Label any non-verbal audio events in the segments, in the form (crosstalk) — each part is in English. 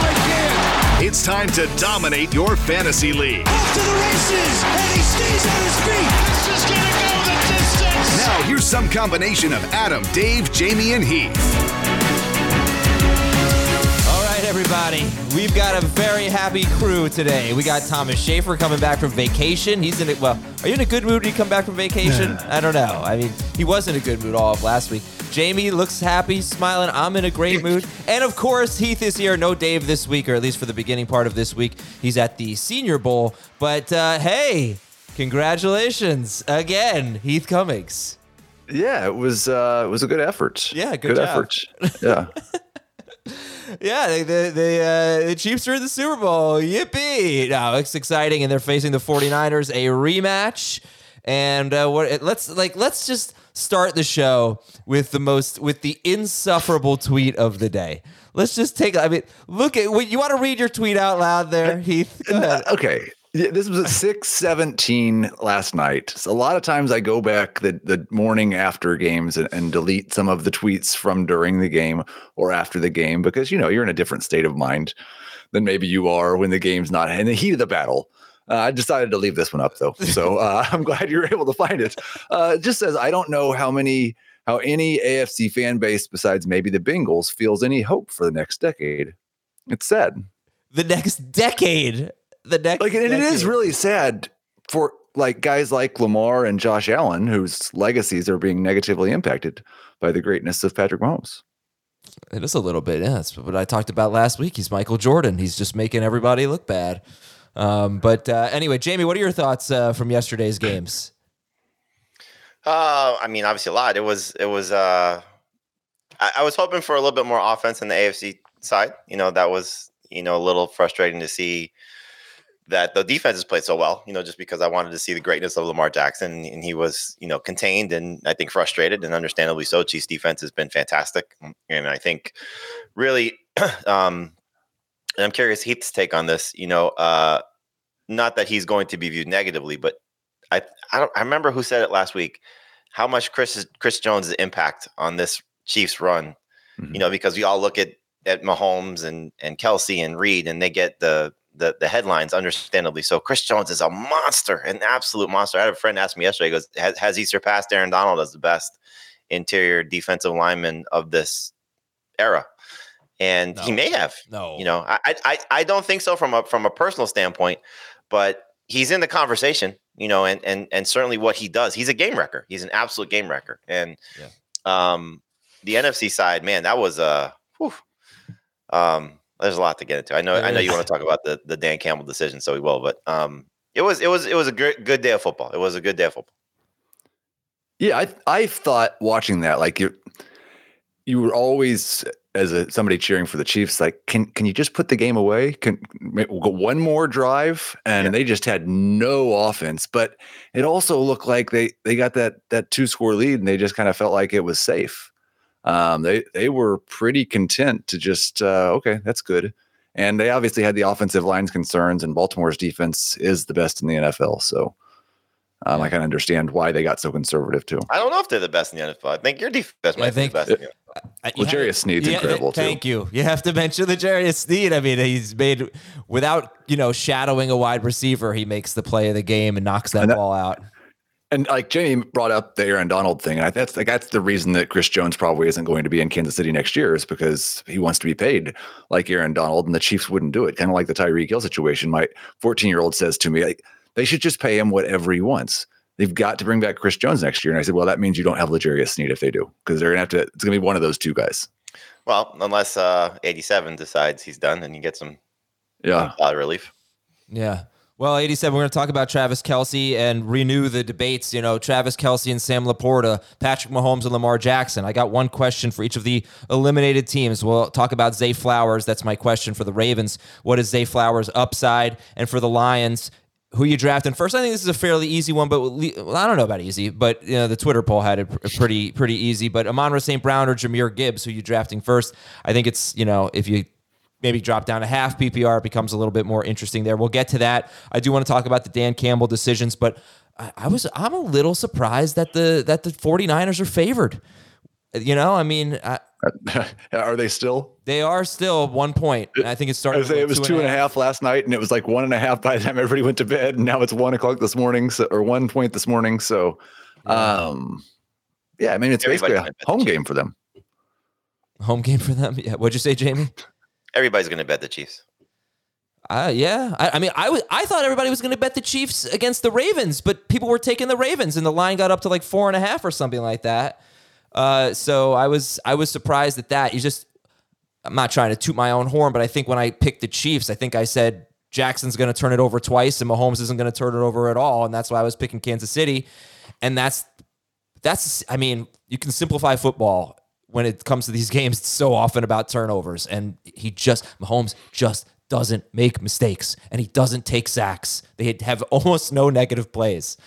no. It's time to dominate your fantasy league. Off to the races, and he stays on his feet. This is gonna go the distance. Now, here's some combination of Adam, Dave, Jamey, and Heath. All right, everybody. We've got a very happy crew today. We got Thomas Schaefer coming back from vacation. He's in it. Well, are you in a good mood when you come back from vacation? I don't know. I mean, he was in a good mood all of last week. Jamey looks happy, smiling. I'm in a great (laughs) mood. And of course, Heath is here. No Dave this week, or at least for the beginning part of this week. He's at the Senior Bowl. But uh, hey, congratulations again, Heath Cummings. Yeah, it was uh, it was a good effort. Yeah, good job. effort. (laughs) Yeah. Yeah, they, they, they, uh, the Chiefs are in the Super Bowl. Yippee! Now it's exciting, and they're facing the 49ers, a rematch. And uh, what? Let's like let's just start the show with the most with the insufferable tweet of the day. Let's just take. I mean, look at. You want to read your tweet out loud there, Heath? Uh, ahead. okay. Yeah, this was at (laughs) six seventeen last night. So a lot of times I go back the, the morning after games and, and delete some of the tweets from during the game or after the game because you know you're in a different state of mind than maybe you are when the game's not in the heat of the battle. Uh, I decided to leave this one up though, so (laughs) uh, I'm glad you were able to find it. Uh, it just says I don't know how many how any AFC fan base besides maybe the Bengals feels any hope for the next decade. It's sad. The next decade. The next. Like, and it is really sad for like guys like Lamar and Josh Allen, whose legacies are being negatively impacted by the greatness of Patrick Mahomes. It is a little bit. Yeah, that's what I talked about last week. He's Michael Jordan. He's just making everybody look bad. Um, but uh, anyway, Jamey, what are your thoughts uh, from yesterday's games? Uh, I mean, obviously a lot. It was it was. Uh, I, I was hoping for a little bit more offense in the AFC side. You know, that was you know a little frustrating to see that the defense has played so well. You know, just because I wanted to see the greatness of Lamar Jackson, and he was you know contained and I think frustrated, and understandably so. Chiefs defense has been fantastic, and I think really. (clears throat) um, and I'm curious Heath's take on this. You know, uh, not that he's going to be viewed negatively, but I I don't I remember who said it last week. How much Chris Chris Jones' impact on this Chiefs run? Mhm. You know, because we all look at at Mahomes and and Kelce and Reid, and they get the the the headlines, understandably. So Chris Jones is a monster, an absolute monster. I had a friend ask me yesterday. He goes, has, has he surpassed Aaron Donald as the best interior defensive lineman of this era? And he may have. No, You know, I, I I don't think so from a from a personal standpoint, but he's in the conversation. You know, and and and certainly what he does, he's a game wrecker. He's an absolute game wrecker. And um, the NFC side, man, that was a. whew. um, there's a lot to get into. I know I know you want to talk about the the Dan Campbell decision, so we will. But um, it was it was it was a good good day of football. It was a good day of football. Yeah, I I thought watching that like you you were always as a somebody cheering for the Chiefs, like, can can you just put the game away? Can we'll go one more drive? And yeah. they just had no offense. But it also looked like they they got that that two score lead, and they just kind of felt like it was safe. Um, they they were pretty content to just uh, okay, that's good. And they obviously had the offensive line's concerns, and Baltimore's defense is the best in the NFL. So um, I can understand why they got so conservative too. I don't know if they're the best in the NFL. I think your defense might think, be the best. Uh, well, Jarius Sneed's yeah, incredible too. Thank you. You have to mention the Jarius Sneed. I mean, he's made without you know shadowing a wide receiver. He makes the play of the game and knocks that, and that ball out. And like Jamey brought up the Aaron Donald thing, and that's like that's the reason that Chris Jones probably isn't going to be in Kansas City next year is because he wants to be paid like Aaron Donald, and the Chiefs wouldn't do it. Kind of like the Tyreek Hill situation. My 14 year old says to me, like, they should just pay him whatever he wants. They've got to bring back Chris Jones next year, and I said, well, that means you don't have L'Jarius Sneed if they do, because they're gonna have to. It's gonna be one of those two guys. Well, unless uh, 87 decides he's done and you get some yeah uh, relief. Yeah. Well, 87, we're going to talk about Travis Kelce and renew the debates. You know, Travis Kelce and Sam LaPorta, Patrick Mahomes and Lamar Jackson. I got one question for each of the eliminated teams. We'll talk about Zay Flowers. That's my question for the Ravens. What is Zay Flowers' upside? And for the Lions, who you drafting first? I think this is a fairly easy one, but well, I don't know about easy. But you know, the Twitter poll had it pretty pretty easy. But Amon-Ra St. Brown or Jahmyr Gibbs, who you drafting first? I think it's you know if you maybe drop down to half PPR, it becomes a little bit more interesting there. We'll get to that. I do want to talk about the Dan Campbell decisions, but I, I was I'm a little surprised that the that the 49ers are favored. You know, I mean, I, (laughs) are they still? They are still one point. I think it started. I say it was two and a half. half last night, and it was like one and a half by the time everybody went to bed. And now it's one o'clock this morning, so, or one point this morning. So, um, yeah, I mean, it's basically a home game for them. Home game for them. Yeah. What'd you say, Jamey? Everybody's going to bet the Chiefs. Uh, yeah. I, I mean, I, w- I thought everybody was going to bet the Chiefs against the Ravens, but people were taking the Ravens, and the line got up to like four and a half or something like that. Uh, so I was I was surprised at that. You just I'm not trying to toot my own horn, but I think when I picked the Chiefs, I think I said Jackson's going to turn it over twice and Mahomes isn't going to turn it over at all, and that's why I was picking Kansas City. And that's that's I mean, you can simplify football when it comes to these (laughs) games. It's so often about turnovers, and he just Mahomes just doesn't make mistakes, and he doesn't take sacks. They have (laughs) almost no negative plays.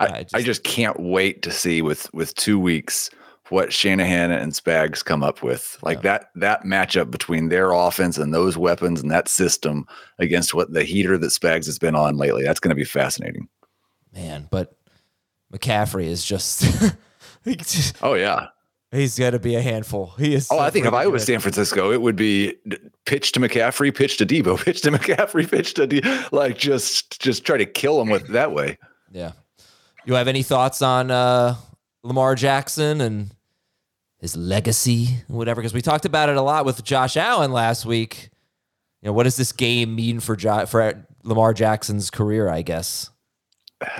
I, I, just, I just can't wait to see with with two weeks what Shanahan and Spags come up with. Like yeah. that that matchup between their offense and those weapons and that system against what the heater that Spags has been on lately. That's going to be fascinating. Man, but McCaffrey is just (laughs) Oh yeah. He's got to be a handful. He is. Oh, I think if I was San Francisco, it would be pitch to McCaffrey, pitch to Deebo, (laughs) pitch to McCaffrey, pitch to De- like just just try to kill him with that way. Yeah. You have any thoughts on uh, Lamar Jackson and his legacy, whatever. Because we talked about it a lot with Josh Allen last week. You know, what does this game mean for jo- for Lamar Jackson's career? I guess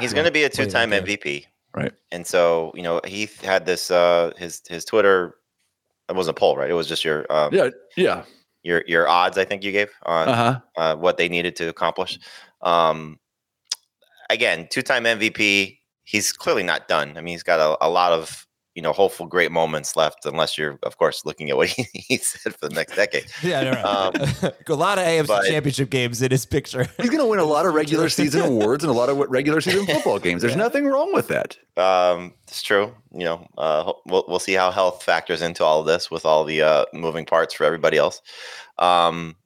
he's going to be a two-time MVP, right? And so, you know, he had this uh, his his Twitter. It wasn't a poll, right? It was just your um, yeah yeah your your odds. I think you gave on uh-huh. uh, what they needed to accomplish. Um, again, two-time MVP. He's clearly not done. I mean, he's got a, a lot of you know hopeful great moments left unless you're of course looking at what (laughs) he, he said for the next decade. (laughs) Yeah right. um, (laughs) a lot of afc but, championship games in his picture. He's going to win a lot of regular season awards and a lot of regular season football games. There's yeah. nothing wrong with that. Um, it's true you know uh, we'll, we'll see how health factors into all of this with all the uh, moving parts for everybody else. Um,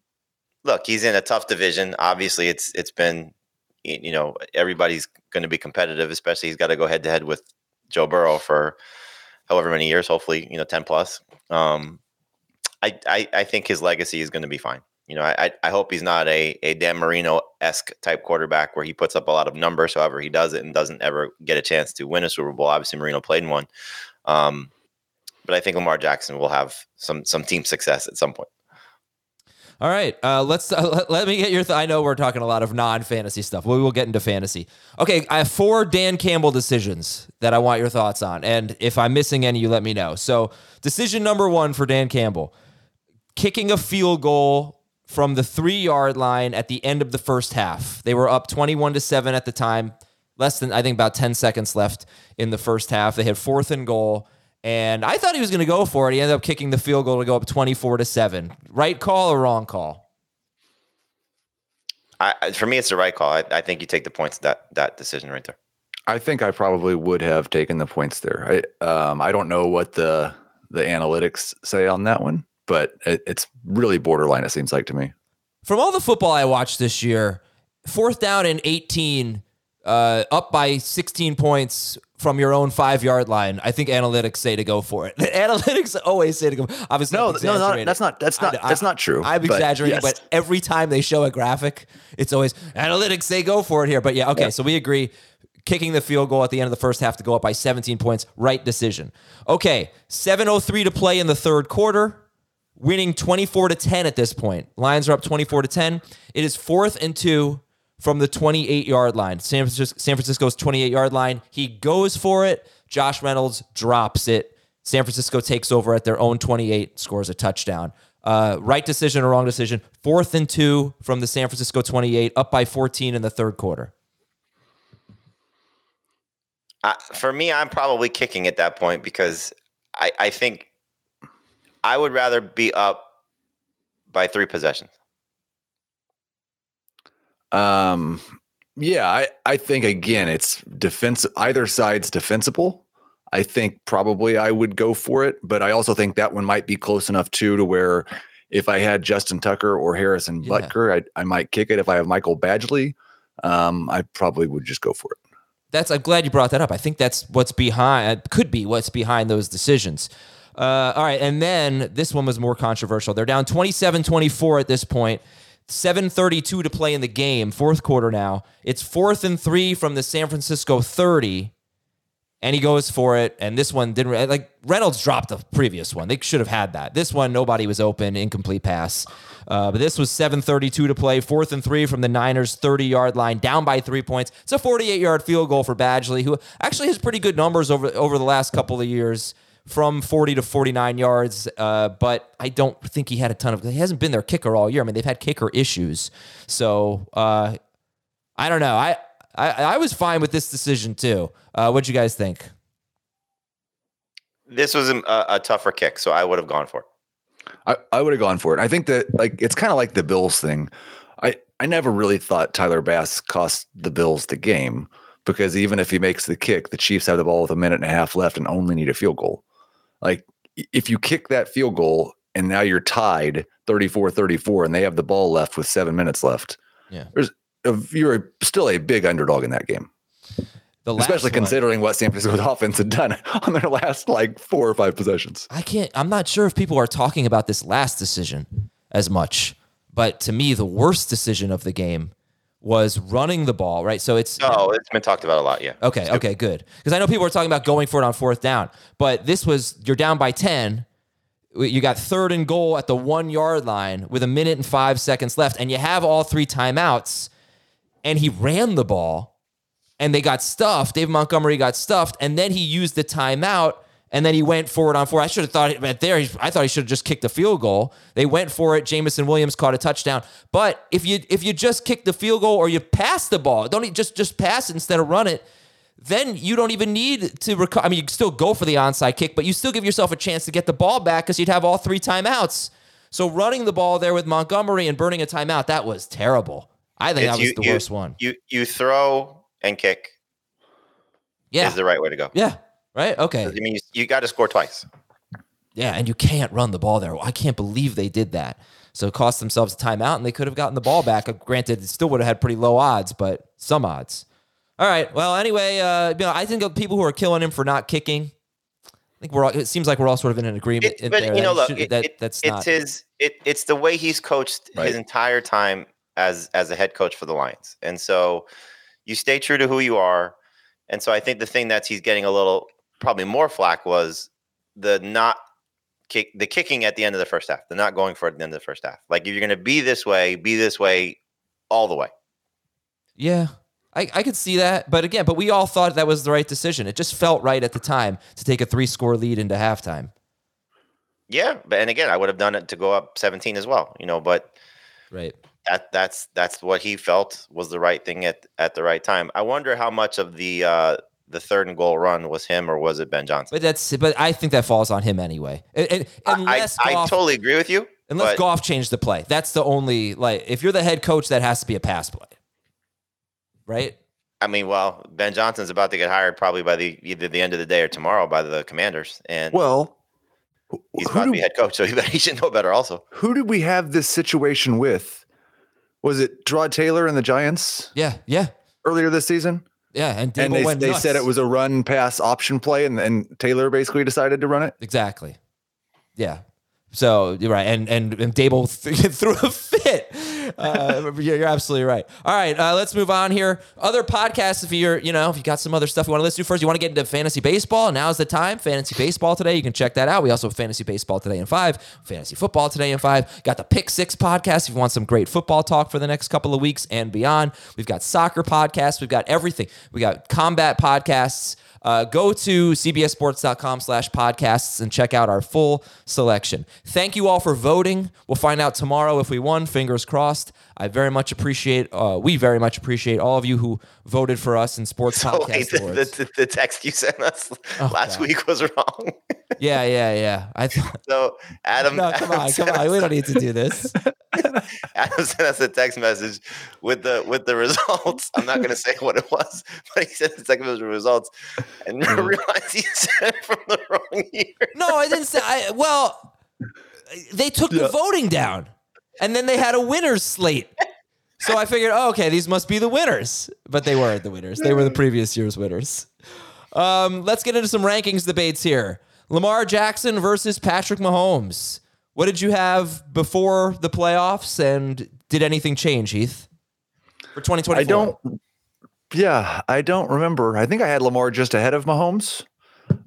look he's in a tough division. Obviously it's it's been you know everybody's going to be competitive especially he's got to go head to head with joe burrow for however many years, hopefully, you know, 10 plus. Um, I, I, I think his legacy is going to be fine. You know, I, I hope he's not a, a Dan Marino esque type quarterback where he puts up a lot of numbers. However, he does it and doesn't ever get a chance to win a Super Bowl. Obviously, Marino played in one. Um, but I think Lamar Jackson will have some some team success at some point. All right, uh, let's uh, let, let, me get your. Th- I know we're talking a lot of non-fantasy stuff. We will get into fantasy. Okay, I have four Dan Campbell decisions that I want your thoughts on, and if I'm missing any, you let me know. So, decision number one for Dan Campbell: kicking a field goal from the three-yard line at the end of the first half. They were up 21 to seven at the time. Less than I think about 10 seconds left in the first half. They had fourth and goal, And I thought he was going to go for it. He ended up kicking the field goal to go up 24 to 7. Right call or wrong call? I, I- for me, it's the right call. I, I think you take the points that that decision right there. I think I probably would have taken the points there. I um I don't know what the the analytics say on that one, but it, it's really borderline. It seems like to me. From all the football I watched this year, fourth down and 18, uh, up by 16 points from your own five yard line. I think analytics say to go for it. (laughs) analytics always say to go. Obviously, No, no, no, that's not that's not I- that's not true. I'm but exaggerating, yes. but every time they show a graphic, it's always analytics say go for it here. But yeah, okay, so we agree. Kicking the field goal at the end of the first half to go up by 17 points, right decision. Okay, 7:03 to play in the third quarter. Winning 24 to 10 at this point. Lions are up 24 to 10. It is fourth and two from the 28 yard line. San, Francisco, San Francisco's 28 yard line. He goes for it. Josh Reynolds drops it. San Francisco takes over at their own 28, scores a touchdown. Uh, right decision or wrong decision. Fourth and two from the San Francisco 28, up by 14 in the third quarter. I, for me, I'm probably kicking at that point because I, I think I would rather be up by three possessions. Um, yeah, I, I think again it's defense. Either side's defensible. I think probably I would go for it, but I also think that one might be close enough too to where if I had Justin Tucker or Harrison Yeah. Butker, I, I might kick it. If I have Michael Badgley, um, I probably would just go for it. That's I'm glad you brought that up. I think that's what's behind could be what's behind those decisions. Uh, all right, and then this one was more controversial. They're down 27-24 at this point. 7:32 to play in the game, fourth quarter now. It's fourth and 3 from the San Francisco 30. And he goes for it, and this one didn't like Reynolds dropped the previous one. They should have had that. This one, nobody was open, incomplete pass. Uh, but this was 7:32 to play, fourth and three from the Niners' 30-yard line, down by three points. It's a 48-yard field goal for Badgley, who actually has pretty good numbers over over the last couple of years, from 40 to 49 yards. Uh, but I don't think he had a ton of. He hasn't been their kicker all year. I mean, they've had kicker issues, so uh, I don't know. I, I I was fine with this decision too. Uh, what'd you guys think? This was a, a tougher kick, so I would have gone for it. I, I would have gone for it. I think that like it's kind of like the Bills thing. I I never really thought Tyler Bass cost the Bills the game because even if he makes the kick, the Chiefs have the ball with a minute and a half left and only need a field goal. Like if you kick that field goal and now you're tied 34-34 and they have the ball left with 7 minutes left. Yeah. There's a, you're still a big underdog in that game, especially one- considering what San Francisco's (laughs) offense had done (laughs) on their last like four or five possessions. I can't. I'm not sure if people are talking about this last decision as much, but to me, the worst decision of the game was running the ball. Right. So it's Oh, it's been talked about a lot. Yeah. Okay, okay, good. Because I know people are talking about going for it on fourth down, but this was you're down by 10. You got third and goal at the one yard line with a minute and five seconds left, and you have all three timeouts. And he ran the ball, and they got stuffed. Dave Montgomery got stuffed, and then he used the timeout, and then he went for it on four. I should have thought it right there. he- I thought he should have just kicked the field goal. They went for it. Jameson Williams caught a touchdown. But if you if you just kick the field goal or you pass the ball, don't just just pass it instead of run it then you don't even need to recover. I mean, you still go for the onside kick, but you still give yourself a chance to get the ball back because you'd have all three timeouts. So running the ball there with Montgomery and burning a timeout, that was terrible. I think It's that was you- the you- worst one. You you throw and kick Yeah. is the right way to go. yeah. Right? Okay. I mean, you, you got to score twice. Yeah. And you can't run the ball there. I can't believe they did that. So it cost themselves a timeout and they could have gotten the ball back. Granted, it still would have had pretty low odds, but some odds. All right. Well, anyway, uh, you know, I think of people who are killing him for not kicking. I think we're all, it seems like we're all sort of in an agreement. It, but you know, look, should- it, that, it- that's it's not. his. It, it's the way he's coached Right. his entire time as as a head coach for the Lions, and so you stay true to who you are. And so I think the thing that he's getting a little probably more flack was the not kick the kicking at the end of the first half, the not going for it at the end of the first half. Like if you're going to be this way, be this way all the way. Yeah, I, I could see that. But again, but we all thought that was the right decision. It just felt right at the time to take a three score lead into halftime. Yeah, but and again, I would have done it to go up 17 as well, you know, but Right. that that's that's what he felt was the right thing at at the right time. I wonder how much of the uh the third and goal run was him or was it Ben Johnson? But that's but I think that falls on him anyway. And- and- I, unless I Goff, totally agree with you. unless but Goff changed the play, that's the only like if you're the head coach, that has to be a pass play, right? I mean, well, Ben Johnson's about to get hired probably by the either the end of the day or tomorrow by the Commanders, and Well, he's who about to be head coach, so he, (laughs) he should know better. Also, who did we have this situation with? Was it Tyrod Taylor and the Giants Yeah, yeah, earlier this season? Yeah. And, and they, they nuts. said it was a run pass option play, and, and Taylor basically decided to run it. exactly. Yeah. So you're right, and and, and Daboll th- (laughs) threw a fit. Uh, you're you're absolutely right. All right, uh, let's move on here. Other podcasts, if you're, you know, if you got some other stuff you want to listen to first, you want to get into fantasy baseball. Now's the time. Fantasy baseball today. You can check that out. We also have fantasy baseball today in five, fantasy football today in five. Got the Pick Six podcast. If you want some great football talk for the next couple of weeks and beyond, we've got soccer podcasts. We've got everything. We got combat podcasts. Uh, go to cbsports.com slash podcasts and check out our full selection. Thank you all for voting. We'll find out tomorrow if we won. Fingers crossed. I very much appreciate, uh, we very much appreciate all of you who voted for us in Sports so wait, Podcast the, Awards. the, the text you sent us Oh, last God. week was wrong. yeah, yeah, yeah. I (laughs) thought, so Adam, no, come Adam on, come on. We don't need to do this. (laughs) Adam sent us a text message with the with the results. I'm not going to say what it was, (laughs) but he sent the text message with results, and (laughs) realized he said it from the wrong year. No, I didn't say. I, well, they took the voting down, and then they had a winners slate. So I figured, oh, okay, these must be the winners, but they weren't the winners. They were the previous year's winners. Um, let's get into some rankings debates here. Lamar Jackson versus Patrick Mahomes. What did you have before the playoffs, and did anything change, Heath, for 2024? I don't. Yeah, I don't remember. I think I had Lamar just ahead of Mahomes,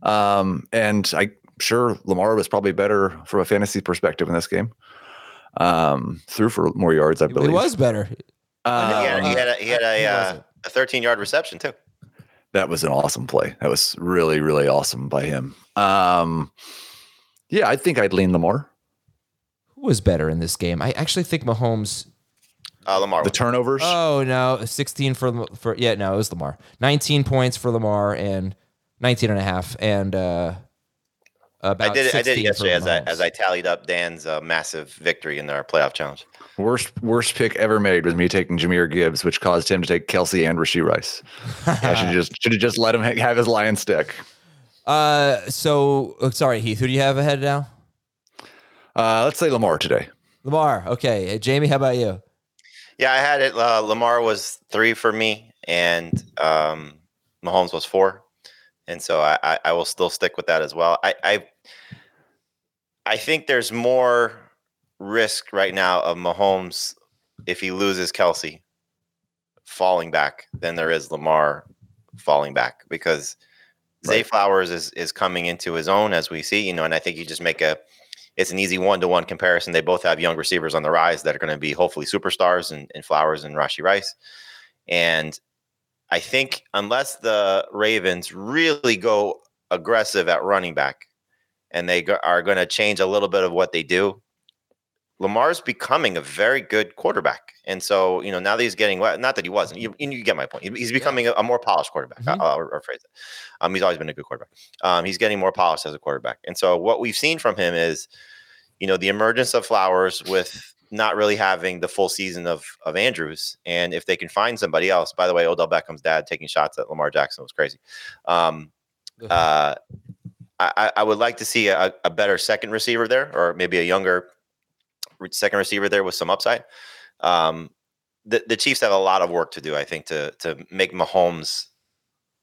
um, and I sure Lamar was probably better from a fantasy perspective in this game. Um, threw for more yards, I It believe. was better. Um, he had, he had a, he had he a, uh, a 13 yard reception too. that was an awesome play. That was really, really awesome by him. Um, yeah, I think I'd lean Lamar. Who was better in this game? I actually think Mahomes Uh, Lamar. The turnovers. Oh no, 16 for for yeah, no, it was Lamar. 19 points for Lamar and 19 and a half and uh about I did it. I did it yesterday as I as I tallied up Dan's uh, massive victory in our playoff challenge. Worst worst pick ever made was me taking Jahmyr Gibbs, which caused him to take Kelce and Rashee Rice. I should just (laughs) should have just let him have his lion stick. Uh so oh, sorry, Heath, who do you have ahead now? Uh, let's say Lamar today. Lamar. Okay. Hey, Jamey, how about you? Yeah, I had it. Uh, Lamar was three for me, and um, Mahomes was four, and so I, I, I will still stick with that as well. I, I I think there's more risk right now of Mahomes if he loses Kelce falling back than there is Lamar falling back because Zay Flowers is is coming into his own as we see, you know, and I think you just make a it's an easy one to one comparison. They both have young receivers on the rise that are going to be hopefully superstars and, in Flowers and Rashee Rice. And I think unless the Ravens really go aggressive at running back and they go, are going to change a little bit of what they do, Lamar's becoming a very good quarterback. And so, you know, now that he's getting well, not that he wasn't, you, you get my point. He's becoming a, a more polished quarterback. Mhm. I'll, I'll rephrase it. Um, he's always been a good quarterback. Um, he's getting more polished as a quarterback. And so, what we've seen from him is, you know, the emergence of Flowers with not really having the full season of of Andrews. And if they can find somebody else, by the way, Odell Beckham's dad taking shots at Lamar Jackson was crazy. Um, uh, I, I- would like to see a, a better second receiver there, or maybe a younger second receiver there with some upside. Um, the, the Chiefs have a lot of work to do, I think, to to make Mahomes'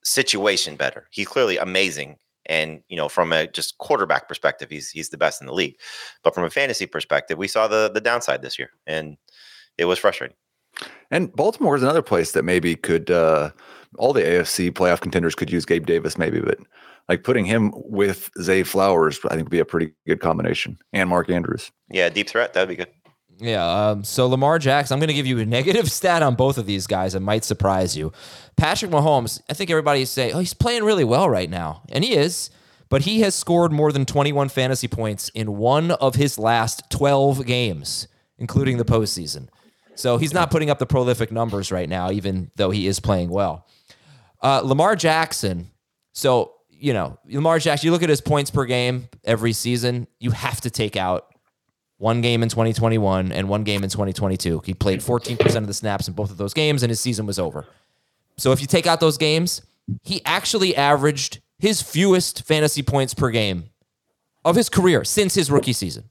situation better. He's clearly amazing, and you know, from a just quarterback perspective, he's he's the best in the league. But from a fantasy perspective, we saw the the downside this year, and it was frustrating. And Baltimore is another place that maybe could uh, all the AFC playoff contenders could use Gabe Davis maybe, but like putting him with Zay Flowers, I think would be a pretty good combination. And Mark Andrews. Yeah, deep threat that'd be good. Yeah. Um, so Lamar Jackson, I'm going to give you a (laughs) negative stat on both of these guys. It might surprise you. Patrick Mahomes, I think everybody say, oh, he's playing really well right now. And he is, but he has scored more than 21 fantasy points in one of his last 12 games, including the postseason. So he's not putting up the prolific numbers right now, even though he is playing well. Uh, Lamar Jackson. So, you know, Lamar Jackson, you look at his points per game every season, you have to take out one game in 2021 and one game in 2022. He played 14% of the snaps in both of those games and his season was over. So if you take out those games, he actually averaged his fewest fantasy points per game of his career since his rookie season.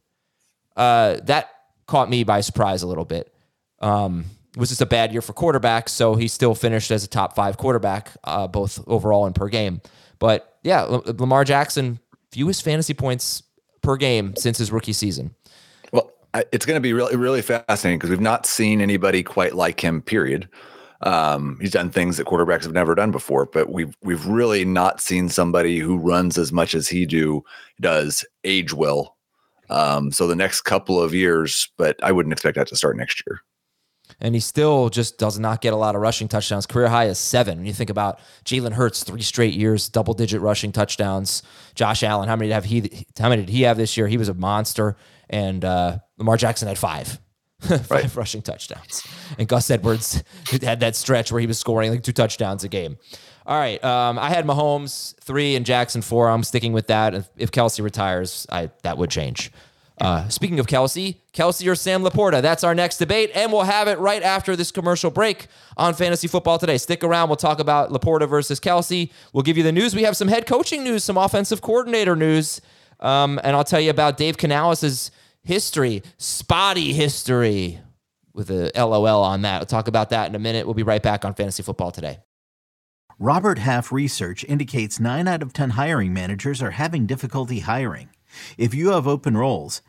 Uh, that caught me by surprise a little bit. Um, was just a bad year for quarterbacks, so he still finished as a top five quarterback, uh, both overall and per game. But yeah, Lamar Jackson, fewest fantasy points per game since his rookie season. Well, it's going to be really, really fascinating because we've not seen anybody quite like him. Period. Um, he's done things that quarterbacks have never done before, but we've we've really not seen somebody who runs as much as he do does age well. Um, so the next couple of years, but I wouldn't expect that to start next year and he still just does not get a lot of rushing touchdowns. Career high is seven. When you think about Jalen Hurts, three straight years, double digit rushing touchdowns. Josh Allen, how many have he? How many did he have this year? He was a monster, and uh, Lamar Jackson had five. (laughs) five right. rushing touchdowns. And Gus Edwards (laughs) had that stretch where he was scoring like two touchdowns a game. All right. Um, I had Mahomes three and Jackson four. I'm sticking with that. If, if Kelce retires, I that would change. Uh, speaking of Kelce, Kelce or Sam LaPorta, that's our next debate, and we'll have it right after this commercial break on Fantasy Football Today. Stick around. We'll talk about LaPorta versus Kelce. We'll give you the news. We have some head coaching news, some offensive coordinator news, um, and I'll tell you about Dave Canales' history, spotty history, with a LOL on that. We'll talk about that in a minute. We'll be right back on Fantasy Football Today. Robert Half research indicates nine out of 10 hiring managers are having difficulty hiring. If you have open roles,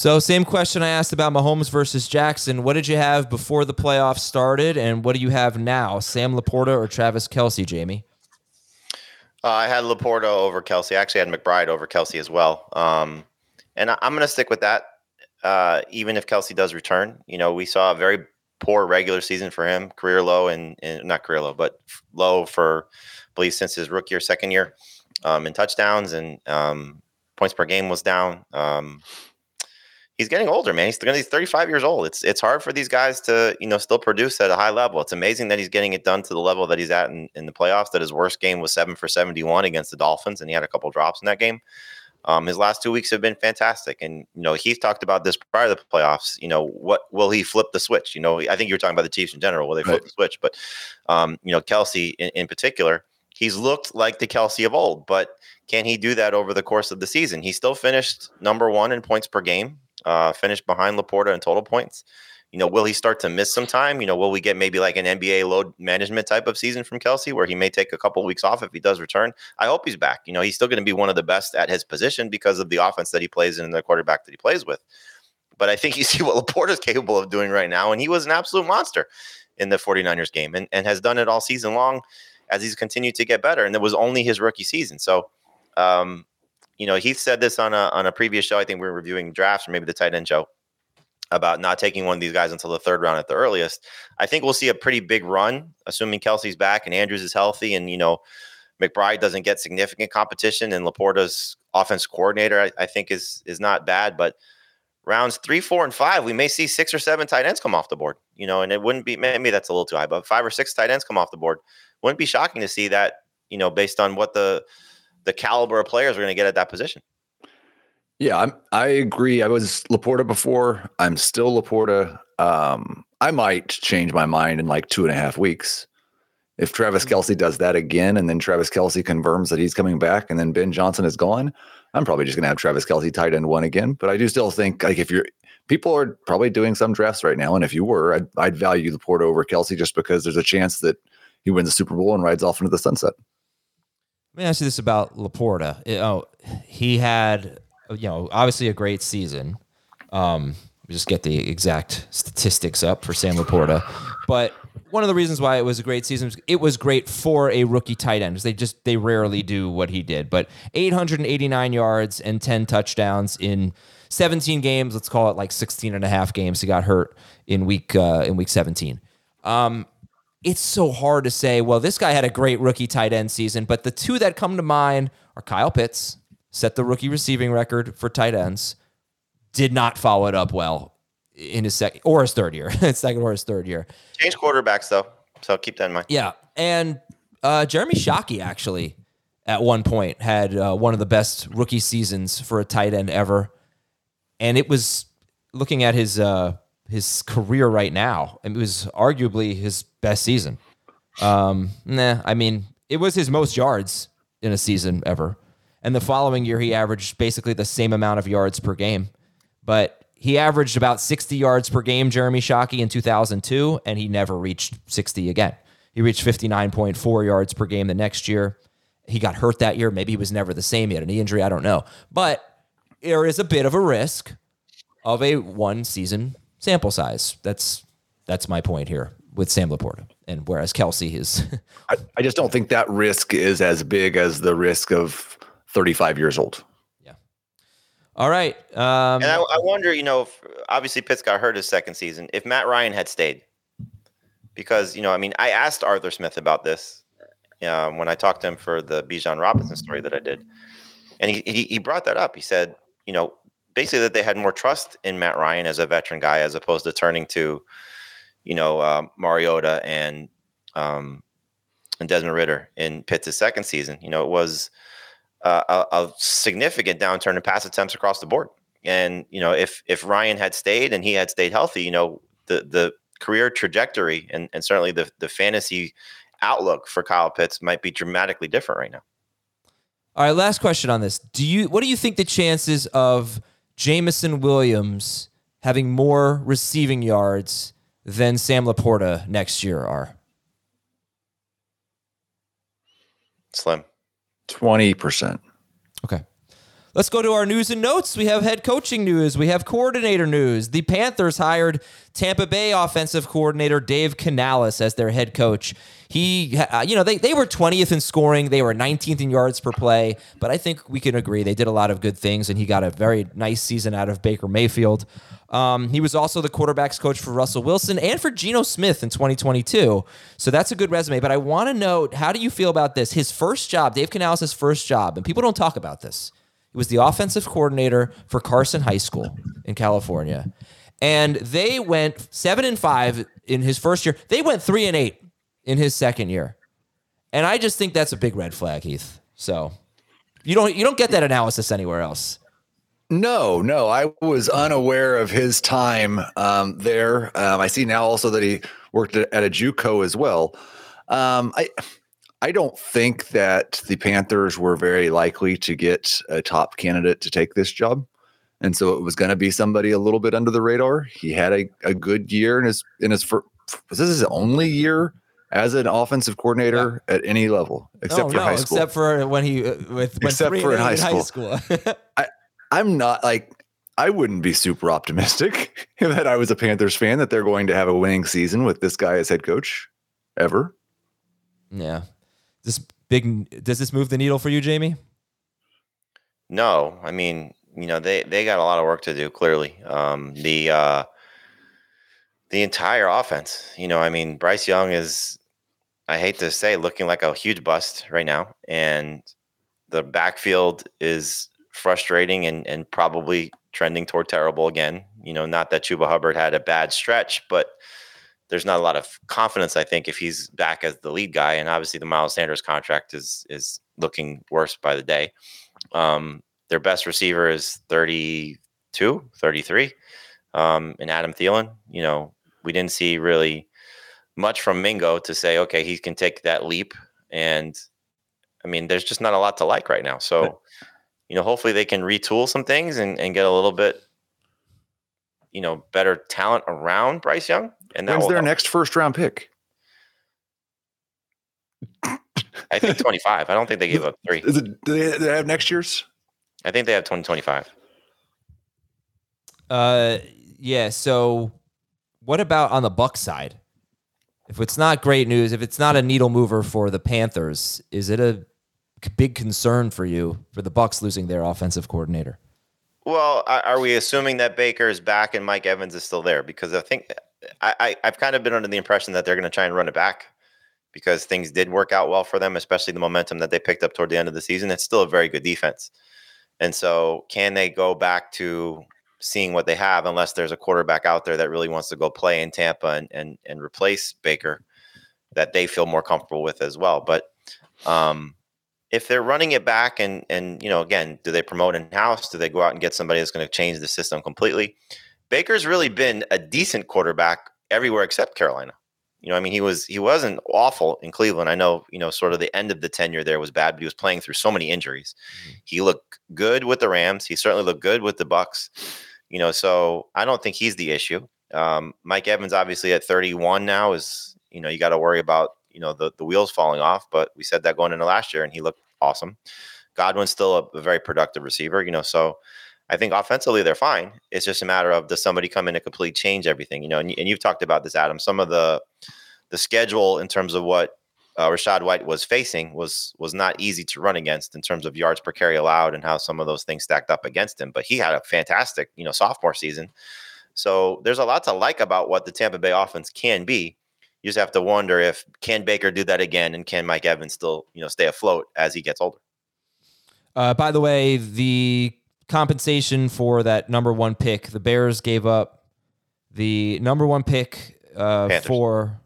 So, same question I asked about Mahomes versus Jackson. What did you have before the playoffs started, and what do you have now? Sam LaPorta or Travis Kelce, Jamey? Uh, I had LaPorta over Kelce. I actually had McBride over Kelce as well. Um, and I, am going to stick with that, uh, even if Kelce does return. You know, we saw a very poor regular season for him, career low, and, not career low, but low for, I believe, since his rookie or second year um, in touchdowns and um, points per game was down. Um, he's getting older, man. He's, gonna he's 35 years old. It's it's hard for these guys to you know still produce at a high level. It's amazing that he's getting it done to the level that he's at in, in the playoffs. That his worst game was seven for 71 against the Dolphins, and he had a couple drops in that game. Um, his last two weeks have been fantastic, and you know he's talked about this prior to the playoffs. You know what will he flip the switch? You know I think you were talking about the Chiefs in general. Will they flip right. the switch? But um, you know Kelce in, in particular, he's looked like the Kelce of old, but can he do that over the course of the season? He still finished number one in points per game uh, finished behind LaPorta in total points. You know, will he start to miss some time? You know, will we get maybe like an NBA load management type of season from Kelce where he may take a couple weeks off if he does return? I hope he's back. You know, he's still going to be one of the best at his position because of the offense that he plays in and the quarterback that he plays with. But I think (laughs) you see what LaPorta is capable of doing right now. And he was an absolute monster in the 49ers game and, and has done it all season long as he's continued to get better. And it was only his rookie season. So, um, you know, he said this on a on a previous show. I think we were reviewing drafts or maybe the tight end show about not taking one of these guys until the third round at the earliest. I think we'll see a pretty big run, assuming Kelce's back and Andrews is healthy, and you know, McBride doesn't get significant competition, and LaPorta's offense coordinator, I, I think, is is not bad, but rounds three, four, and five, we may see six or seven tight ends come off the board. You know, and it wouldn't be maybe that's a little too high, but five or six tight ends come off the board. Wouldn't be shocking to see that, you know, based on what the the caliber of players we're going to get at that position. Yeah, I'm, I agree. I was LaPorta before. I'm still LaPorta. Um, I might change my mind in like two and a half weeks If Travis Kelce does that again, and then Travis Kelce confirms that he's coming back, and then Ben Johnson is gone, I'm probably just going to have Travis Kelce tight end one again. But I do still think like if you're people are probably doing some drafts right now, and if you were, I'd, I'd value LaPorta over Kelce just because there's a chance that he wins the Super Bowl and rides off into the sunset. Let me ask you this about Laporta. It- oh, he had, you know, obviously a great season. Um, just get the exact statistics up for Sam Laporta, but one of the reasons why it was a great season it was great for a rookie tight end. They just they rarely do what he did, but 889 yards and 10 touchdowns in 17 games. Let's call it like 16 and a half games. He got hurt in week uh, in week 17 it's so hard to say, well, this guy had a great rookie tight end season, but the two that come to mind are Kyle Pitts, set the rookie receiving record for tight ends, did not follow it up well in his (laughs) second or his third year, second or his third year. Change quarterbacks though, so keep that in mind. Yeah. And uh, Jeremy Shockey actually at one point had uh, one of the best rookie seasons for a tight end ever. And it was looking at his uh, his career right now, it was arguably his best season. Um, nah, I mean, it was his most yards in a season ever. And the following year, he averaged basically the same amount of yards per game. But he averaged about 60 yards per game, Jeremy Shockey, in 2002, and he never reached 60 again. He reached 59.4 yards per game the next year. He got hurt that year. Maybe he was never the same. He had a knee injury. I don't know. But there is a bit of a risk of a one season sample size. That's that's my point here with Sam Laporta. And whereas Kelce is (laughs) I, I just don't think that risk is as big as the risk of 35 years old. Yeah. All right. Um, And I, I wonder, you know, if, obviously Pitts got hurt his second season. If Matt Ryan had stayed, because you know, I mean, I asked Arthur Smith about this um, when I talked to him for the Bijan Robinson story that I did, and he, he he brought that up. He said, you know, basically that they had more trust in Matt Ryan as a veteran guy as opposed to turning to, you know, uh, Mariota and um, and Desmond Ridder in Pitts' second season. You know, it was uh, a, a significant downturn in pass attempts across the board. And you know, if if Ryan had stayed and he had stayed healthy, you know, the the career trajectory and, and certainly the the fantasy outlook for Kyle Pitts might be dramatically different right now. All right, last question on this. Do you what do you think the chances of Jameson Williams having more receiving yards than Sam Laporta next year are? Slim. 20%. Okay. Let's go to our news and notes. We have head coaching news. We have coordinator news. The Panthers hired Tampa Bay offensive coordinator Dave Canales as their head coach. He, uh, you know, they, they were 20th in scoring. They were 19th in yards per play, but I think we can agree they did a lot of good things, and he got a very nice season out of Baker Mayfield. Um, he was also the quarterbacks coach for Russell Wilson and for Geno Smith in 2022. So that's a good resume. But I want to know how do you feel about this? His first job, Dave Canales' first job, and people don't talk about this. He was the offensive coordinator for Carson High School in California. And they went seven and five in his first year. They went three and eight in his second year. And I just think that's a big red flag, Heath. So you don't you don't get that analysis anywhere else. No, no, I was unaware of his time um, there. Um, I see now also that he worked at, a JUCO as well. Um, I, I don't think that the Panthers were very likely to get a top candidate to take this job, and so it was going to be somebody a little bit under the radar. He had a, a good year in his in his first. Was this his only year as an offensive coordinator at any level except Oh, for no, high school? Except for when he uh, with when Except for in eight high school. (laughs) I'm not like I wouldn't be super optimistic (laughs) that I was a Panthers fan that they're going to have a winning season with this guy as head coach ever. yeah. This big does this move the needle for you, Jamey? No, I mean, you know, they they got a lot of work to do. Clearly, um, the uh, the entire offense. You know, I mean, Bryce Young is, I hate to say, looking like a huge bust right now, and the backfield is frustrating and and probably trending toward terrible again. You know, not that Chuba Hubbard had a bad stretch, but there's not a lot of confidence. I think if he's back as the lead guy, and obviously the Miles Sanders contract is is looking worse by the day. Um, their best receiver is 32, 33. Um, and Adam Thielen, you know, we didn't see really much from Mingo to say, okay, he can take that leap. And I mean, there's just not a lot to like right now. So, you know, hopefully they can retool some things and, and get a little bit, you know, better talent around Bryce Young. And that When's their help. next first round pick? I think (laughs) 25. I don't think they gave up three. Is it, do they, do they have next year's? I think they have 2025. Uh, yeah. So, what about on the Buck side? If it's not great news, if it's not a needle mover for the Panthers, is it a big concern for you for the Bucks losing their offensive coordinator? Well, are are we assuming that Baker is back and Mike Evans is still there? Because I think I, I've kind of been under the impression that they're going to try and run it back because things did work out well for them, especially the momentum that they picked up toward the end of the season. It's still a very good defense. And so, can they go back to seeing what they have unless there's a quarterback out there that really wants to go play in Tampa and, and, and replace Baker that they feel more comfortable with as well? But um, if they're running it back and and you know again do they promote in house do they go out and get somebody that's going to change the system completely baker's really been a decent quarterback everywhere except carolina. You know i mean he was he wasn't awful in cleveland. I know you know sort of the end of the tenure there was bad but he was playing through so many injuries. He looked good with the rams. He certainly looked good with the bucks you know so i don't think he's the issue. Um, mike evans obviously at 31 now is you know you got to worry about you know the, the wheels falling off but we said that going into last year and he looked awesome. Godwin's still a, a very productive receiver you know so i think offensively they're fine it's just a matter of does somebody come in and completely change everything you know and, and you've talked about this adam some of the the schedule in terms of what uh, Rachaad White was facing was was not easy to run against in terms of yards per carry allowed and how some of those things stacked up against him. But he had a fantastic, you know, sophomore season. So there's a lot to like about what the Tampa Bay offense can be. You just have to wonder if can Baker do that again, and can Mike Evans still, you know, stay afloat as he gets older. Uh, by the way, the compensation for that number one pick, the Bears gave up the number one pick uh, for.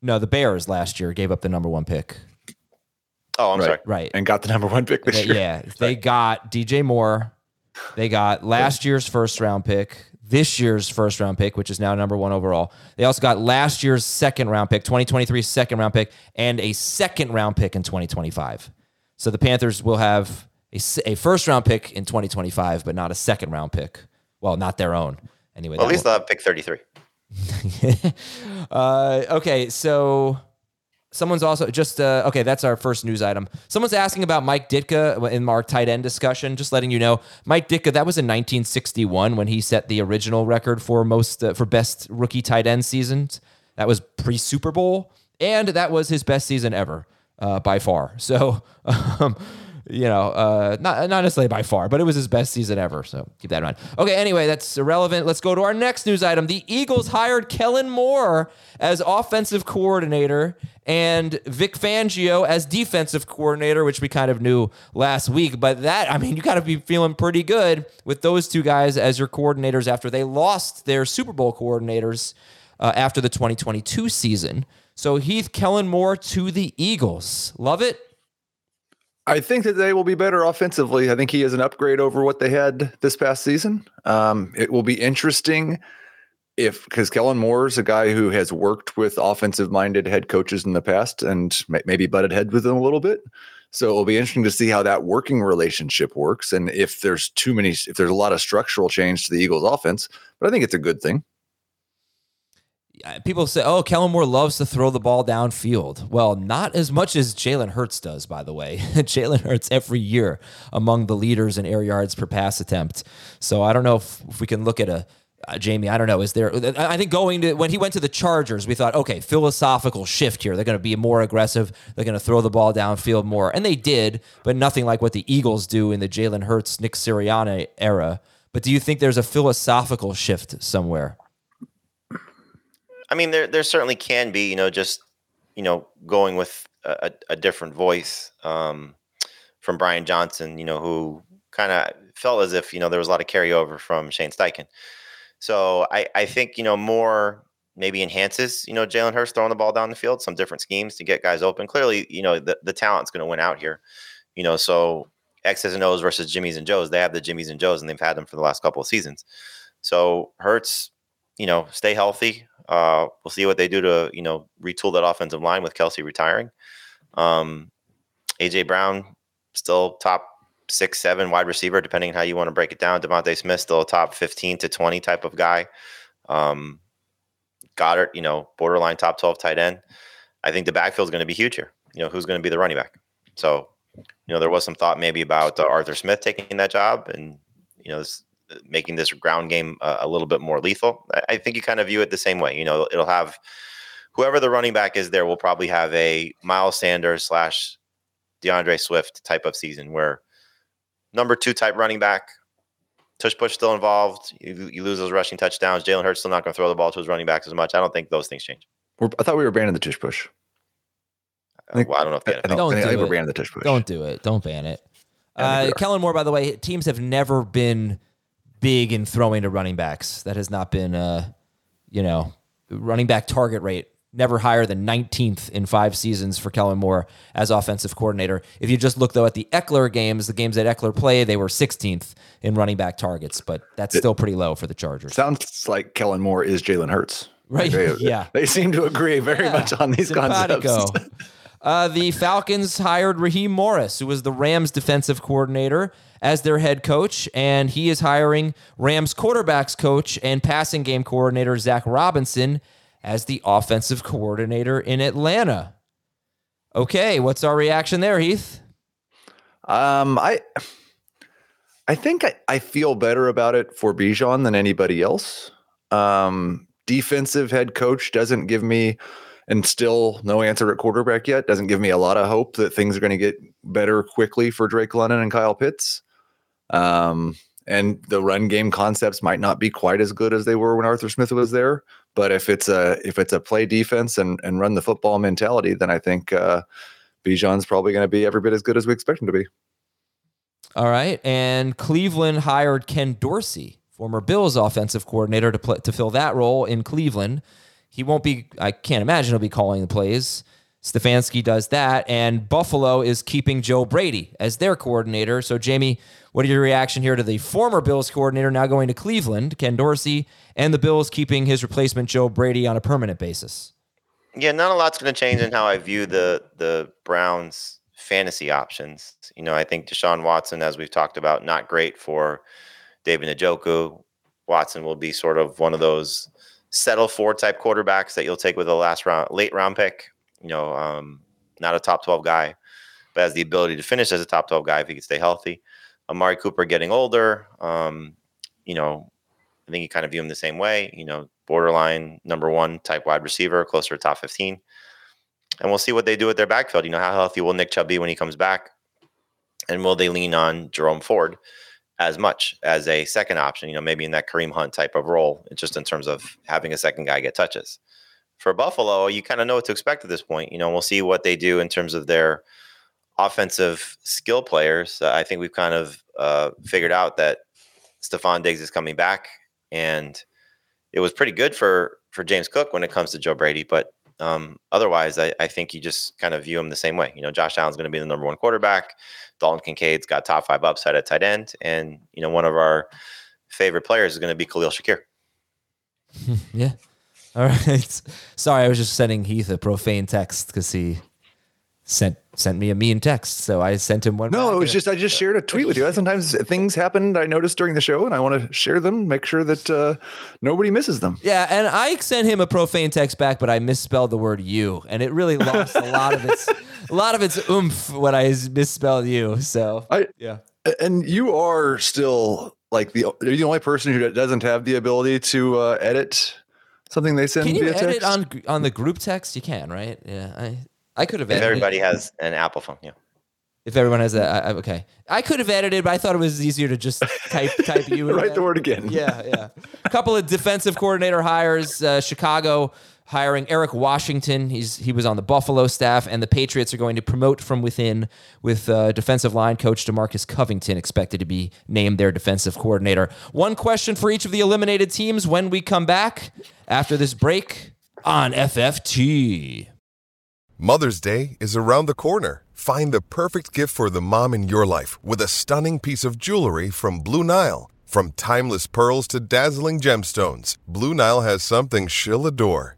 No, the Bears last year gave up the number one pick. Oh, I'm Right. sorry. Right. And got the number one pick this They- year. yeah, they got DJ Moore. They got last year's first round pick, this year's first round pick, which is now number one overall. They also got last year's second round pick, 2023 second round pick, and a second round pick in 2025. So the Panthers will have a, a first round pick in 2025, but not a second round pick. Well, not their own. Anyway, Well, at least they'll have pick 33. (laughs) uh, okay, so someone's also just uh, okay. That's our first news item. Someone's asking about Mike Ditka in our tight end discussion. Just letting you know, Mike Ditka. That was in 1961 when he set the original record for most uh, for best rookie tight end seasons. That was pre Super Bowl, and that was his best season ever uh, by far. So. (laughs) Um, you know, uh, not not necessarily by far, but it was his best season ever. So keep that in mind. Okay, anyway, that's irrelevant. Let's go to our next news item. The Eagles hired Kellen Moore as offensive coordinator and Vic Fangio as defensive coordinator, which we kind of knew last week. But that, I mean, you got to be feeling pretty good with those two guys as your coordinators after they lost their Super Bowl coordinators uh, after the 2022 season. So Heath Kellen Moore to the Eagles. Love it. I think that they will be better offensively. I think he is an upgrade over what they had this past season. Um, it will be interesting if because Kellen Moore is a guy who has worked with offensive minded head coaches in the past and may- maybe butted head with them a little bit. So it will be interesting to see how that working relationship works and if there's too many, if there's a lot of structural change to the Eagles offense. But I think it's a good thing. People say, "Oh, Kellen Moore loves to throw the ball downfield." Well, not as much as Jalen Hurts does, by the way. (laughs) Jalen Hurts every year among the leaders in air yards per pass attempt. So I don't know if, if we can look at a uh, Jamie. I don't know. Is there? I think going to when he went to the Chargers, we thought, okay, philosophical shift here. They're going to be more aggressive. They're going to throw the ball downfield more, and they did, but nothing like what the Eagles do in the Jalen Hurts, Nick Sirianni era. But do you think there's a philosophical shift somewhere? I mean, there there certainly can be, you know, just you know, going with a, a different voice um, from Brian Johnson, you know, who kind of felt as if you know there was a lot of carryover from Shane Steichen. So I I think you know more maybe enhances you know Jalen Hurts throwing the ball down the field, some different schemes to get guys open. Clearly, you know the the talent's going to win out here, you know. So X's and O's versus Jimmys and Joes. They have the Jimmys and Joes, and they've had them for the last couple of seasons. So Hurts, you know, stay healthy. Uh, we'll see what they do to you know retool that offensive line with Kelce retiring. Um, AJ Brown still top six, seven wide receiver, depending on how you want to break it down. DeVonta Smith still a top fifteen to twenty type of guy. Um, Goedert, you know, borderline top twelve tight end. I think the backfield is going to be huge here. You know, who's going to be the running back? So, you know, there was some thought maybe about uh, Arthur Smith taking that job and you know this, making this ground game uh, a little bit more lethal. I, I think you kind of view it the same way. You know, it'll have whoever the running back is there will probably have a Miles Sanders slash DeAndre Swift type of season where number two type running back, tush push still involved. You, you lose those rushing touchdowns. Jalen Hurts still not going to throw the ball to his running backs as much. I don't think those things change. We're, I thought we were banning the tush push. I, think, well, I don't know if I, I Don't I think, I think do we're it. banning the tush push. Don't do it. Don't ban it. Uh. Kellen Moore, by the way, teams have never been big in throwing to running backs. That has not been, uh, you know, running back target rate never higher than 19th in five seasons for Kellen Moore as offensive coordinator. If you just look though at the Ekeler games, the games that Ekeler played, they were 16th in running back targets, but that's still pretty low for the Chargers. Sounds like Kellen Moore is Jalen Hurts. Right, They, (laughs) yeah. They seem to agree very Yeah, much on these simpatico. concepts. (laughs) Uh, the Falcons hired Raheem Morris, who was the Rams defensive coordinator, as their head coach, and he is hiring Rams quarterbacks coach and passing game coordinator Zach Robinson as the offensive (laughs) coordinator in Atlanta. Okay, what's our reaction there, Heath? Um, I I think I, I feel better about it for Bijan than anybody else. Um, defensive head coach doesn't give me, and still no answer at quarterback yet. Doesn't give me a lot of hope that things are going to get better quickly for Drake London and Kyle Pitts. Um, and the run game concepts might not be quite as good as they were when Arthur Smith was there. But if it's a if it's a play defense and and run the football mentality, then I think uh, Bijan's probably going to be every bit as good as we expect him to be. All right, and Cleveland hired Ken Dorsey, former Bills offensive coordinator, to play, to fill that role in Cleveland. He won't be. I can't imagine he'll be calling the plays. Stefanski does that, and Buffalo is keeping Joe Brady as their coordinator. So, Jamie, what are your reaction here to the former Bills coordinator now going to Cleveland, Ken Dorsey, and the Bills keeping his replacement Joe Brady on a permanent basis? Yeah, not a lot's going to change in how I view the the Browns fantasy options. You know, I think Deshaun Watson, as we've talked about, not great for David Njoku. Watson will be sort of one of those settle for type quarterbacks that you'll take with a last round, late round pick. You know, um, not a top twelve guy, but has the ability to finish as a top twelve guy if he can stay healthy. Amari Cooper getting older. Um, you know, I think you kind of view him the same way. You know, borderline number one type wide receiver, closer to top 15. And we'll see what they do with their backfield. You know, how healthy will Nick Chubb be when he comes back? And will they lean on Jerome Ford as much as a second option? You know, maybe in that Kareem Hunt type of role, just in terms of having a second guy get touches. For Buffalo, you kind of know what to expect at this point. You know, we'll see what they do in terms of their offensive skill players. Uh, I think we've kind of uh, figured out that Stefon Diggs is coming back, and it was pretty good for for James Cook when it comes to Joe Brady. But um, otherwise, I, I think you just kind of view him the same way. You know, Josh Allen's going to be the number one quarterback. Dalton Kincaid's got top five upside at tight end, and you know, one of our favorite players is going to be Khalil Shakir. (laughs) Yeah. All right. (laughs) Sorry, I was just sending Heath a profane text because he sent sent me a mean text. So I sent him one. No, it was just I just shared a tweet with you. Sometimes things happen I noticed during the show, and I want to share them, make sure that uh, nobody misses them. Yeah, and I sent him a profane text back, but I misspelled the word "you," and it really lost a lot of its (laughs) a lot of its oomph when I misspelled "you." So I yeah, and you are still like the you're the only person who doesn't have the ability to uh, edit something they send can you via edit text. on on the group text? You can, right? Yeah, I I could have If edited. everybody has an Apple phone, yeah. if everyone has that, I, I- okay. I could have edited, but I thought it was easier to just type (laughs) type you. in Write the word again. Yeah, yeah. A couple of defensive coordinator hires. Uh, Chicago hiring Eric Washington. He's he was on the Buffalo staff, and the Patriots are going to promote from within with uh, defensive line coach Demarcus Covington expected to be named their defensive coordinator. One question for each of the eliminated teams when we come back after this break on FFT. Mother's Day is around the corner. Find the perfect gift for the mom in your life with a stunning piece of jewelry from Blue Nile. From timeless pearls to dazzling gemstones, Blue Nile has something she'll adore.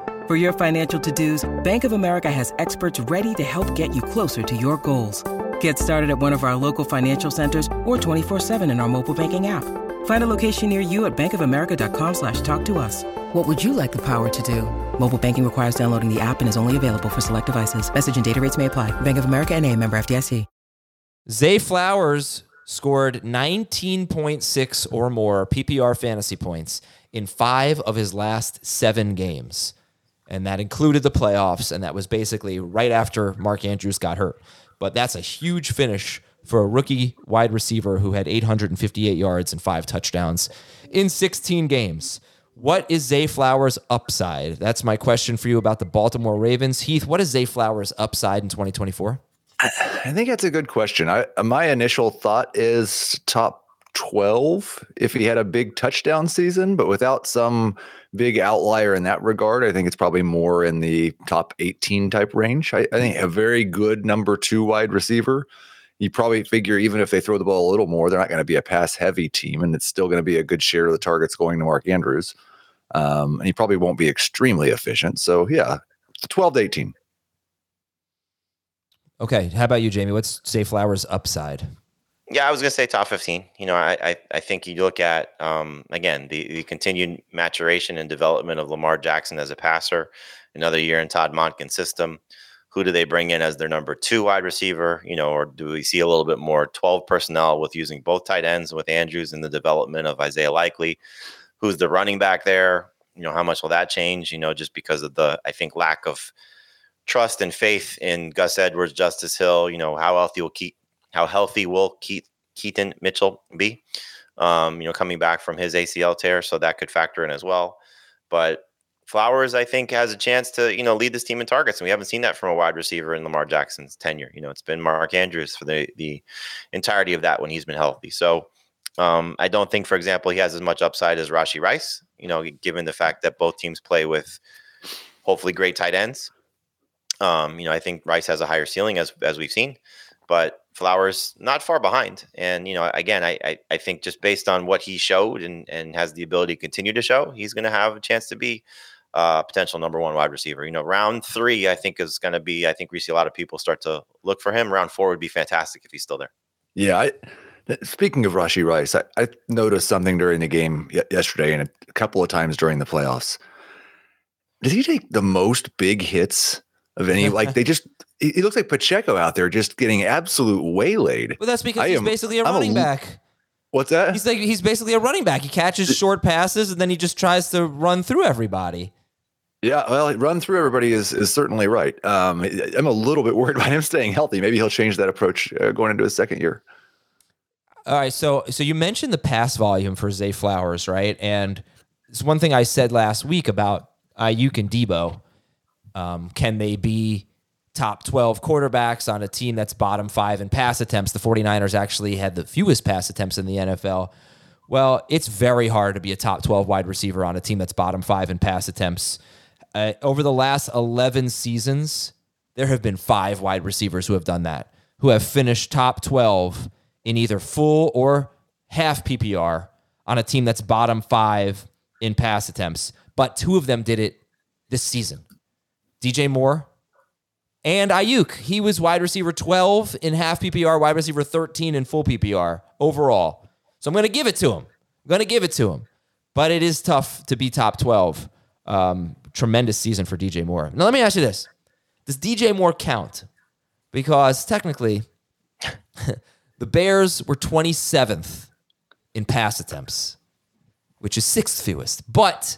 For your financial to-dos, Bank of America has experts ready to help get you closer to your goals. Get started at one of our local financial centers or 24-7 in our mobile banking app. Find a location near you at bankofamerica.com slash talk to us. What would you like the power to do? Mobile banking requires downloading the app and is only available for select devices. Message and data rates may apply. Bank of America and a member FDIC. Zay Flowers scored 19.6 or more PPR fantasy points in five of his last seven games. And that included the playoffs, and that was basically right after Mark Andrews got hurt. But that's a huge finish for a rookie wide receiver who had 858 yards and five touchdowns in 16 games. What is Zay Flowers' upside? That's my question for you about the Baltimore Ravens. Heath, what is Zay Flowers' upside in 2024? I think that's a good question. I, my initial thought is top 12 if he had a big touchdown season, but without some big outlier in that regard, I think it's probably more in the top 18 type range. I, I think a very good number two wide receiver. You probably figure even if they throw the ball a little more, they're not going to be a pass heavy team, and it's still going to be a good share of the targets going to Mark Andrews. Um, and he probably won't be extremely efficient. So, yeah, 12 to 18. Okay. How about you, Jamie? What's Zay Flowers' upside? Yeah, I was to say top 15. You know, I, I, I think you look at, um, again, the, the continued maturation and development of Lamar Jackson as a passer, another year in Todd Monken's system. Who do they bring in as their number two wide receiver? You know, or do we see a little bit more 12 personnel with using both tight ends with Andrews and the development of Isaiah Likely? Who's the running back there? You know, how much will that change? You know, just because of the, I think, lack of trust and faith in Gus Edwards, Justice Hill. You know, how healthy will keep how healthy will Keith, Keaton Mitchell be? Um, you know, coming back from his ACL tear, so that could factor in as well. But Flowers, I think, has a chance to you know lead this team in targets, and we haven't seen that from a wide receiver in Lamar Jackson's tenure. You know, it's been Mark Andrews for the the entirety of that when he's been healthy. So. Um, I don't think, for example, he has as much upside as Rashee Rice. You know, given the fact that both teams play with hopefully great tight ends. Um, you know, I think Rice has a higher ceiling as as we've seen, but Flowers not far behind. And you know, again, I, I, I think just based on what he showed and and has the ability to continue to show, he's going to have a chance to be uh, potential number one wide receiver. You know, round three, I think is going to be. I think we see a lot of people start to look for him. Round four would be fantastic if he's still there. Yeah. I, speaking of Rashee Rice, I, I noticed something during the game yesterday and a couple of times during the playoffs. Did he take the most big hits of any? like (laughs) they just he looks like Pacheco out there just getting absolute waylaid. Well, that's because I he's am, basically a I'm running a, back. What's that? He's like he's basically a running back. He catches short passes and then he just tries to run through everybody. Yeah, well, run through everybody is is certainly right. Um, I'm a little bit worried (laughs) about him staying healthy. Maybe he'll change that approach uh, going into his second year. All right, so so you mentioned the pass volume for Zay Flowers, right? And it's one thing I said last week about Aiyuk and Deebo. Um, can they be top 12 quarterbacks on a team that's bottom five in pass attempts. The 49ers actually had the fewest pass attempts in the NFL. Well, it's very hard to be a top 12 wide receiver on a team that's bottom five in pass attempts. Uh, over the last 11 seasons, there have been five wide receivers who have done that, who have finished top 12 in either full or half PPR on a team that's bottom five in pass attempts. But two of them did it this season. DJ Moore and Aiyuk. He was wide receiver 12 in half PPR, wide receiver 13 in full PPR overall. So I'm going to give it to him. I'm going to give it to him. But it is tough to be top 12. Um, tremendous season for DJ Moore. Now, let me ask you this Does DJ Moore count? Because technically, (laughs) the Bears were 27th in pass attempts, which is sixth fewest. But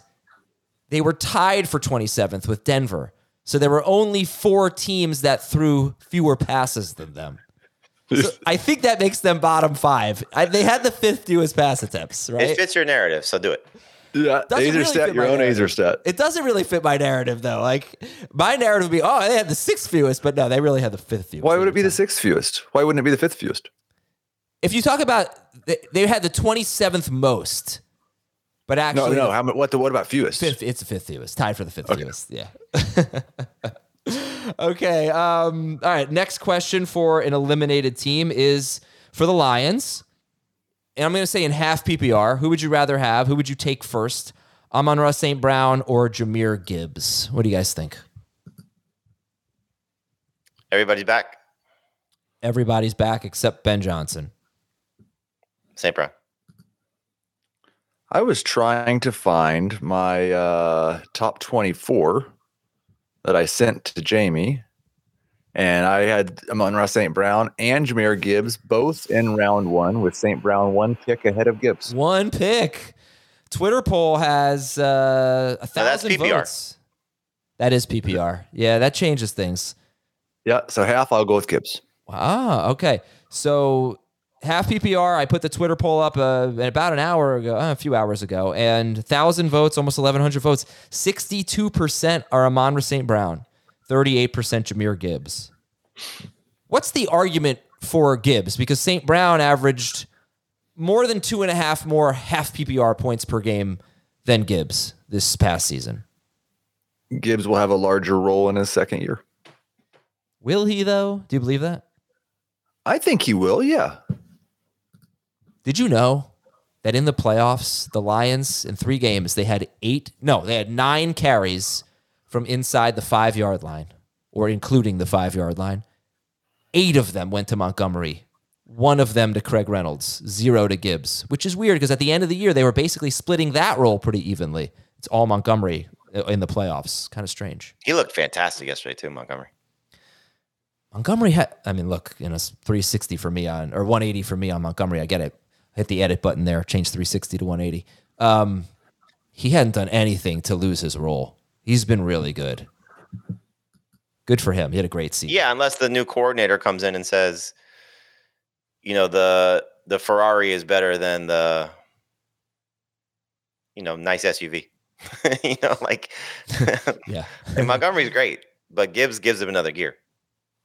they were tied for 27th with Denver so there were only four teams that threw fewer passes than them. So (laughs) I think that makes them bottom five. I, they had the fifth fewest pass attempts, right? It fits your narrative, so do it. Yeah, Doesn't Aizer really stat, your own narrative. Aizer stat. It doesn't really fit my narrative though. Like my narrative would be, oh, they had the sixth fewest, but no, they really had the fifth fewest. Why would it be the sixth fewest? Why wouldn't it be the fifth fewest? If you talk about, they- they had the twenty seventh most, but actually, no. the How, mu- what the what about fewest? fifth. It's the fifth fewest, tied for the fifth fewest. Yeah. (laughs) okay. Um. All right. Next question for an eliminated team is for the Lions, and I'm going to say in half PPR. Who would you rather have? Who would you take first? Amon-Ra St. Brown or Jahmyr Gibbs? What do you guys think? Everybody's back. Everybody's back except Ben Johnson. St. Brown. I was trying to find my uh, top 24 that I sent to Jamie, and I had Amon-Ra St. Brown and Jahmyr Gibbs both in round one, with St. Brown one pick ahead of Gibbs. One pick. Twitter poll has uh, a No, that's thousand PPR. votes. That is PPR. Yeah, that changes things. Yeah, so half I'll go with Gibbs. Ah, okay. So half PPR. I put the Twitter poll up uh, about an hour ago, uh, a few hours ago, and thousand votes, almost eleven hundred votes. Sixty-two percent are Amon St. Brown, thirty-eight percent Jahmyr Gibbs. What's the argument for Gibbs? Because St. Brown averaged more than two and a half more half PPR points per game than Gibbs this past season. Gibbs will have a larger role in his second year. Will he though? Do you believe that? I think he will. Yeah. Did you know that in the playoffs, the Lions in three games, they had eight, no, they had nine carries from inside the five yard line or including the five yard line. Eight of them went to Montgomery, one of them to Craig Reynolds, zero to Gibbs, which is weird because at the end of the year, they were basically splitting that role pretty evenly. It's all Montgomery uh, in the playoffs. Kind of strange. He looked fantastic yesterday too, Montgomery. Montgomery had, I mean, look, you know, 360 for me on, or 180 for me on Montgomery. I get it. Hit the edit button there, change 360 to 180. Um, he hadn't done anything to lose his role. He's been really good. Good for him. He had a great season. Yeah, unless the new coordinator comes in and says, you know, the the Ferrari is better than the you know, nice SUV. (laughs) you know, like (laughs) Yeah. (laughs) and Montgomery's great, but Gibbs gives him another gear.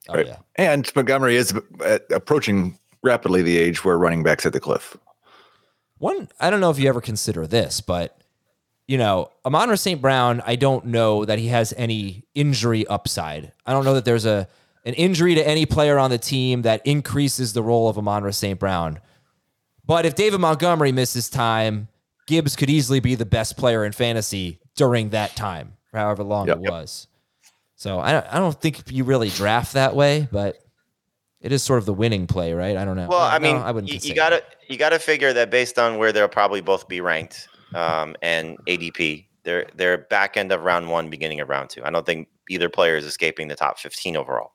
Oh, Right. yeah. And Montgomery is uh, approaching rapidly the age where running backs hit the cliff. One, I don't know if you ever consider this, but you know, Amon St. Brown, I don't know that he has any injury upside. I don't know that there's a an injury to any player on the team that increases the role of Amon St. Brown. But if David Montgomery misses time, Gibbs could easily be the best player in fantasy during that time, however long Yep. it was. So I don't, I don't think you really draft that way, but it is sort of the winning play, right? I don't know. Well, No, I no, mean, I wouldn't you, you gotta you gotta figure that based on where they'll probably both be ranked um, and ADP, they're they're back end of round one, beginning of round two. I don't think either player is escaping the top fifteen overall.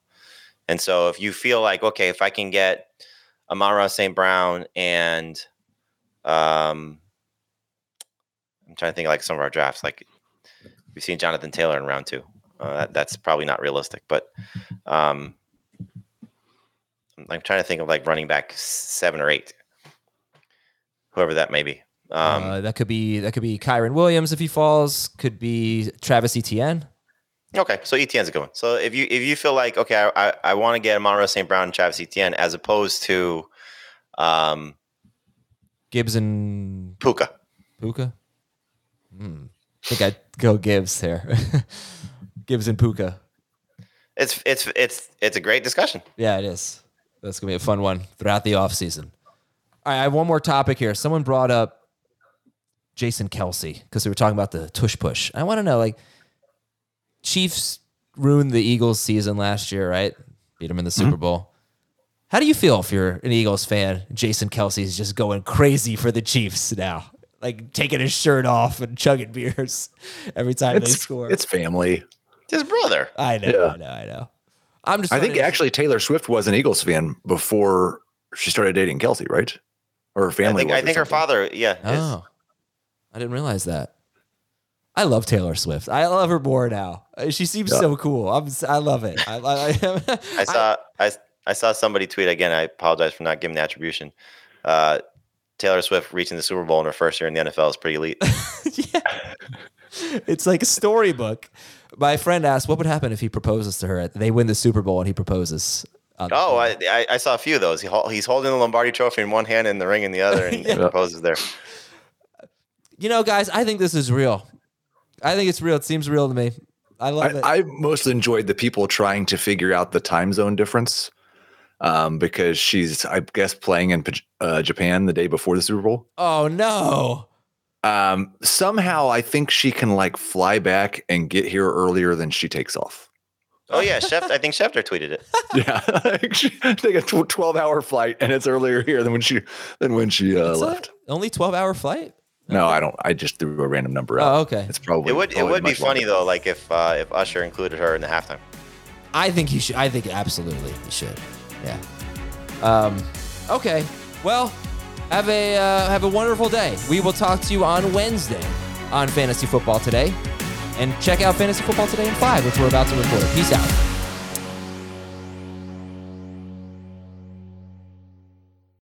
And so, if you feel like okay, if I can get Amon-Ra St. Brown and um, I'm trying to think like some of our drafts, like we've seen Jonathan Taylor in round two. Uh, that, that's probably not realistic, but um, I'm trying to think of like running back seven or eight, whoever that may be. Um, uh, that could be that could be Kyren Williams if he falls. Could be Travis Etienne. okay, so Etienne's a good one. So if you if you feel like okay, I I, I want to get Amon-Ra St. Brown and Travis Etienne as opposed to um, Gibbs and Puka. Puka. Hmm. I think I'd go Gibbs there. (laughs) Gibbs and Puka. It's it's it's it's a great discussion. Yeah, it is. That's gonna be a fun one throughout the offseason. All right, I have one more topic here. Someone brought up Jason Kelce because we were talking about the tush push. I want to know, like, Chiefs ruined the Eagles' season last year, right? Beat them in the mm-hmm. Super Bowl. How do you feel if you're an Eagles fan? Jason Kelce's just going crazy for the Chiefs now, like taking his shirt off and chugging beers (laughs) every time they score. it's family. His brother. I know, Yeah. I know, I know. I'm just. I think actually Taylor Swift was an Eagles fan before she started dating Kelce, right? Or her I family. think was I think her father. Yeah. is. Oh, I didn't realize that. I love Taylor Swift. I love her more now. Uh, She seems Yeah. so cool. I'm, s- I love it. I, I, I (laughs) saw I, I saw somebody tweet again. I apologize for not giving the attribution. Uh, Taylor Swift reaching the Super Bowl in her first year in the NFL is pretty elite. (laughs) Yeah. It's like a storybook. My friend asked, "What would happen if he proposes to her? They win the Super Bowl and he proposes." on Oh. I, I, I saw a few of those. He, he's holding the Lombardi Trophy in one hand and the ring in the other, and (laughs) he proposes there. you know, guys, I think this is real. I think it's real. It seems real to me. I love it. I, I mostly enjoyed the people trying to figure out the time zone difference um, because she's, I guess, playing in uh, Japan the day before the Super Bowl. oh no! Um, somehow, I think she can like fly back and get here earlier than she takes off. Oh yeah, Schefter, I think Schefter tweeted it. (laughs) Yeah, (laughs) like she take a tw- twelve hour flight, and it's earlier here than when she than when she uh, It's a- left. only twelve hour flight. No, I don't. I just threw a random number out. Oh, okay. It's probably It would it would be funny longer. though, like if uh, if Usher included her in the halftime. I think he should. I think absolutely he should. Yeah. Um. Okay. Well, have a uh, have a wonderful day. We will talk to you on Wednesday on Fantasy Football Today, and check out Fantasy Football Today in five, which we're about to record. Peace out.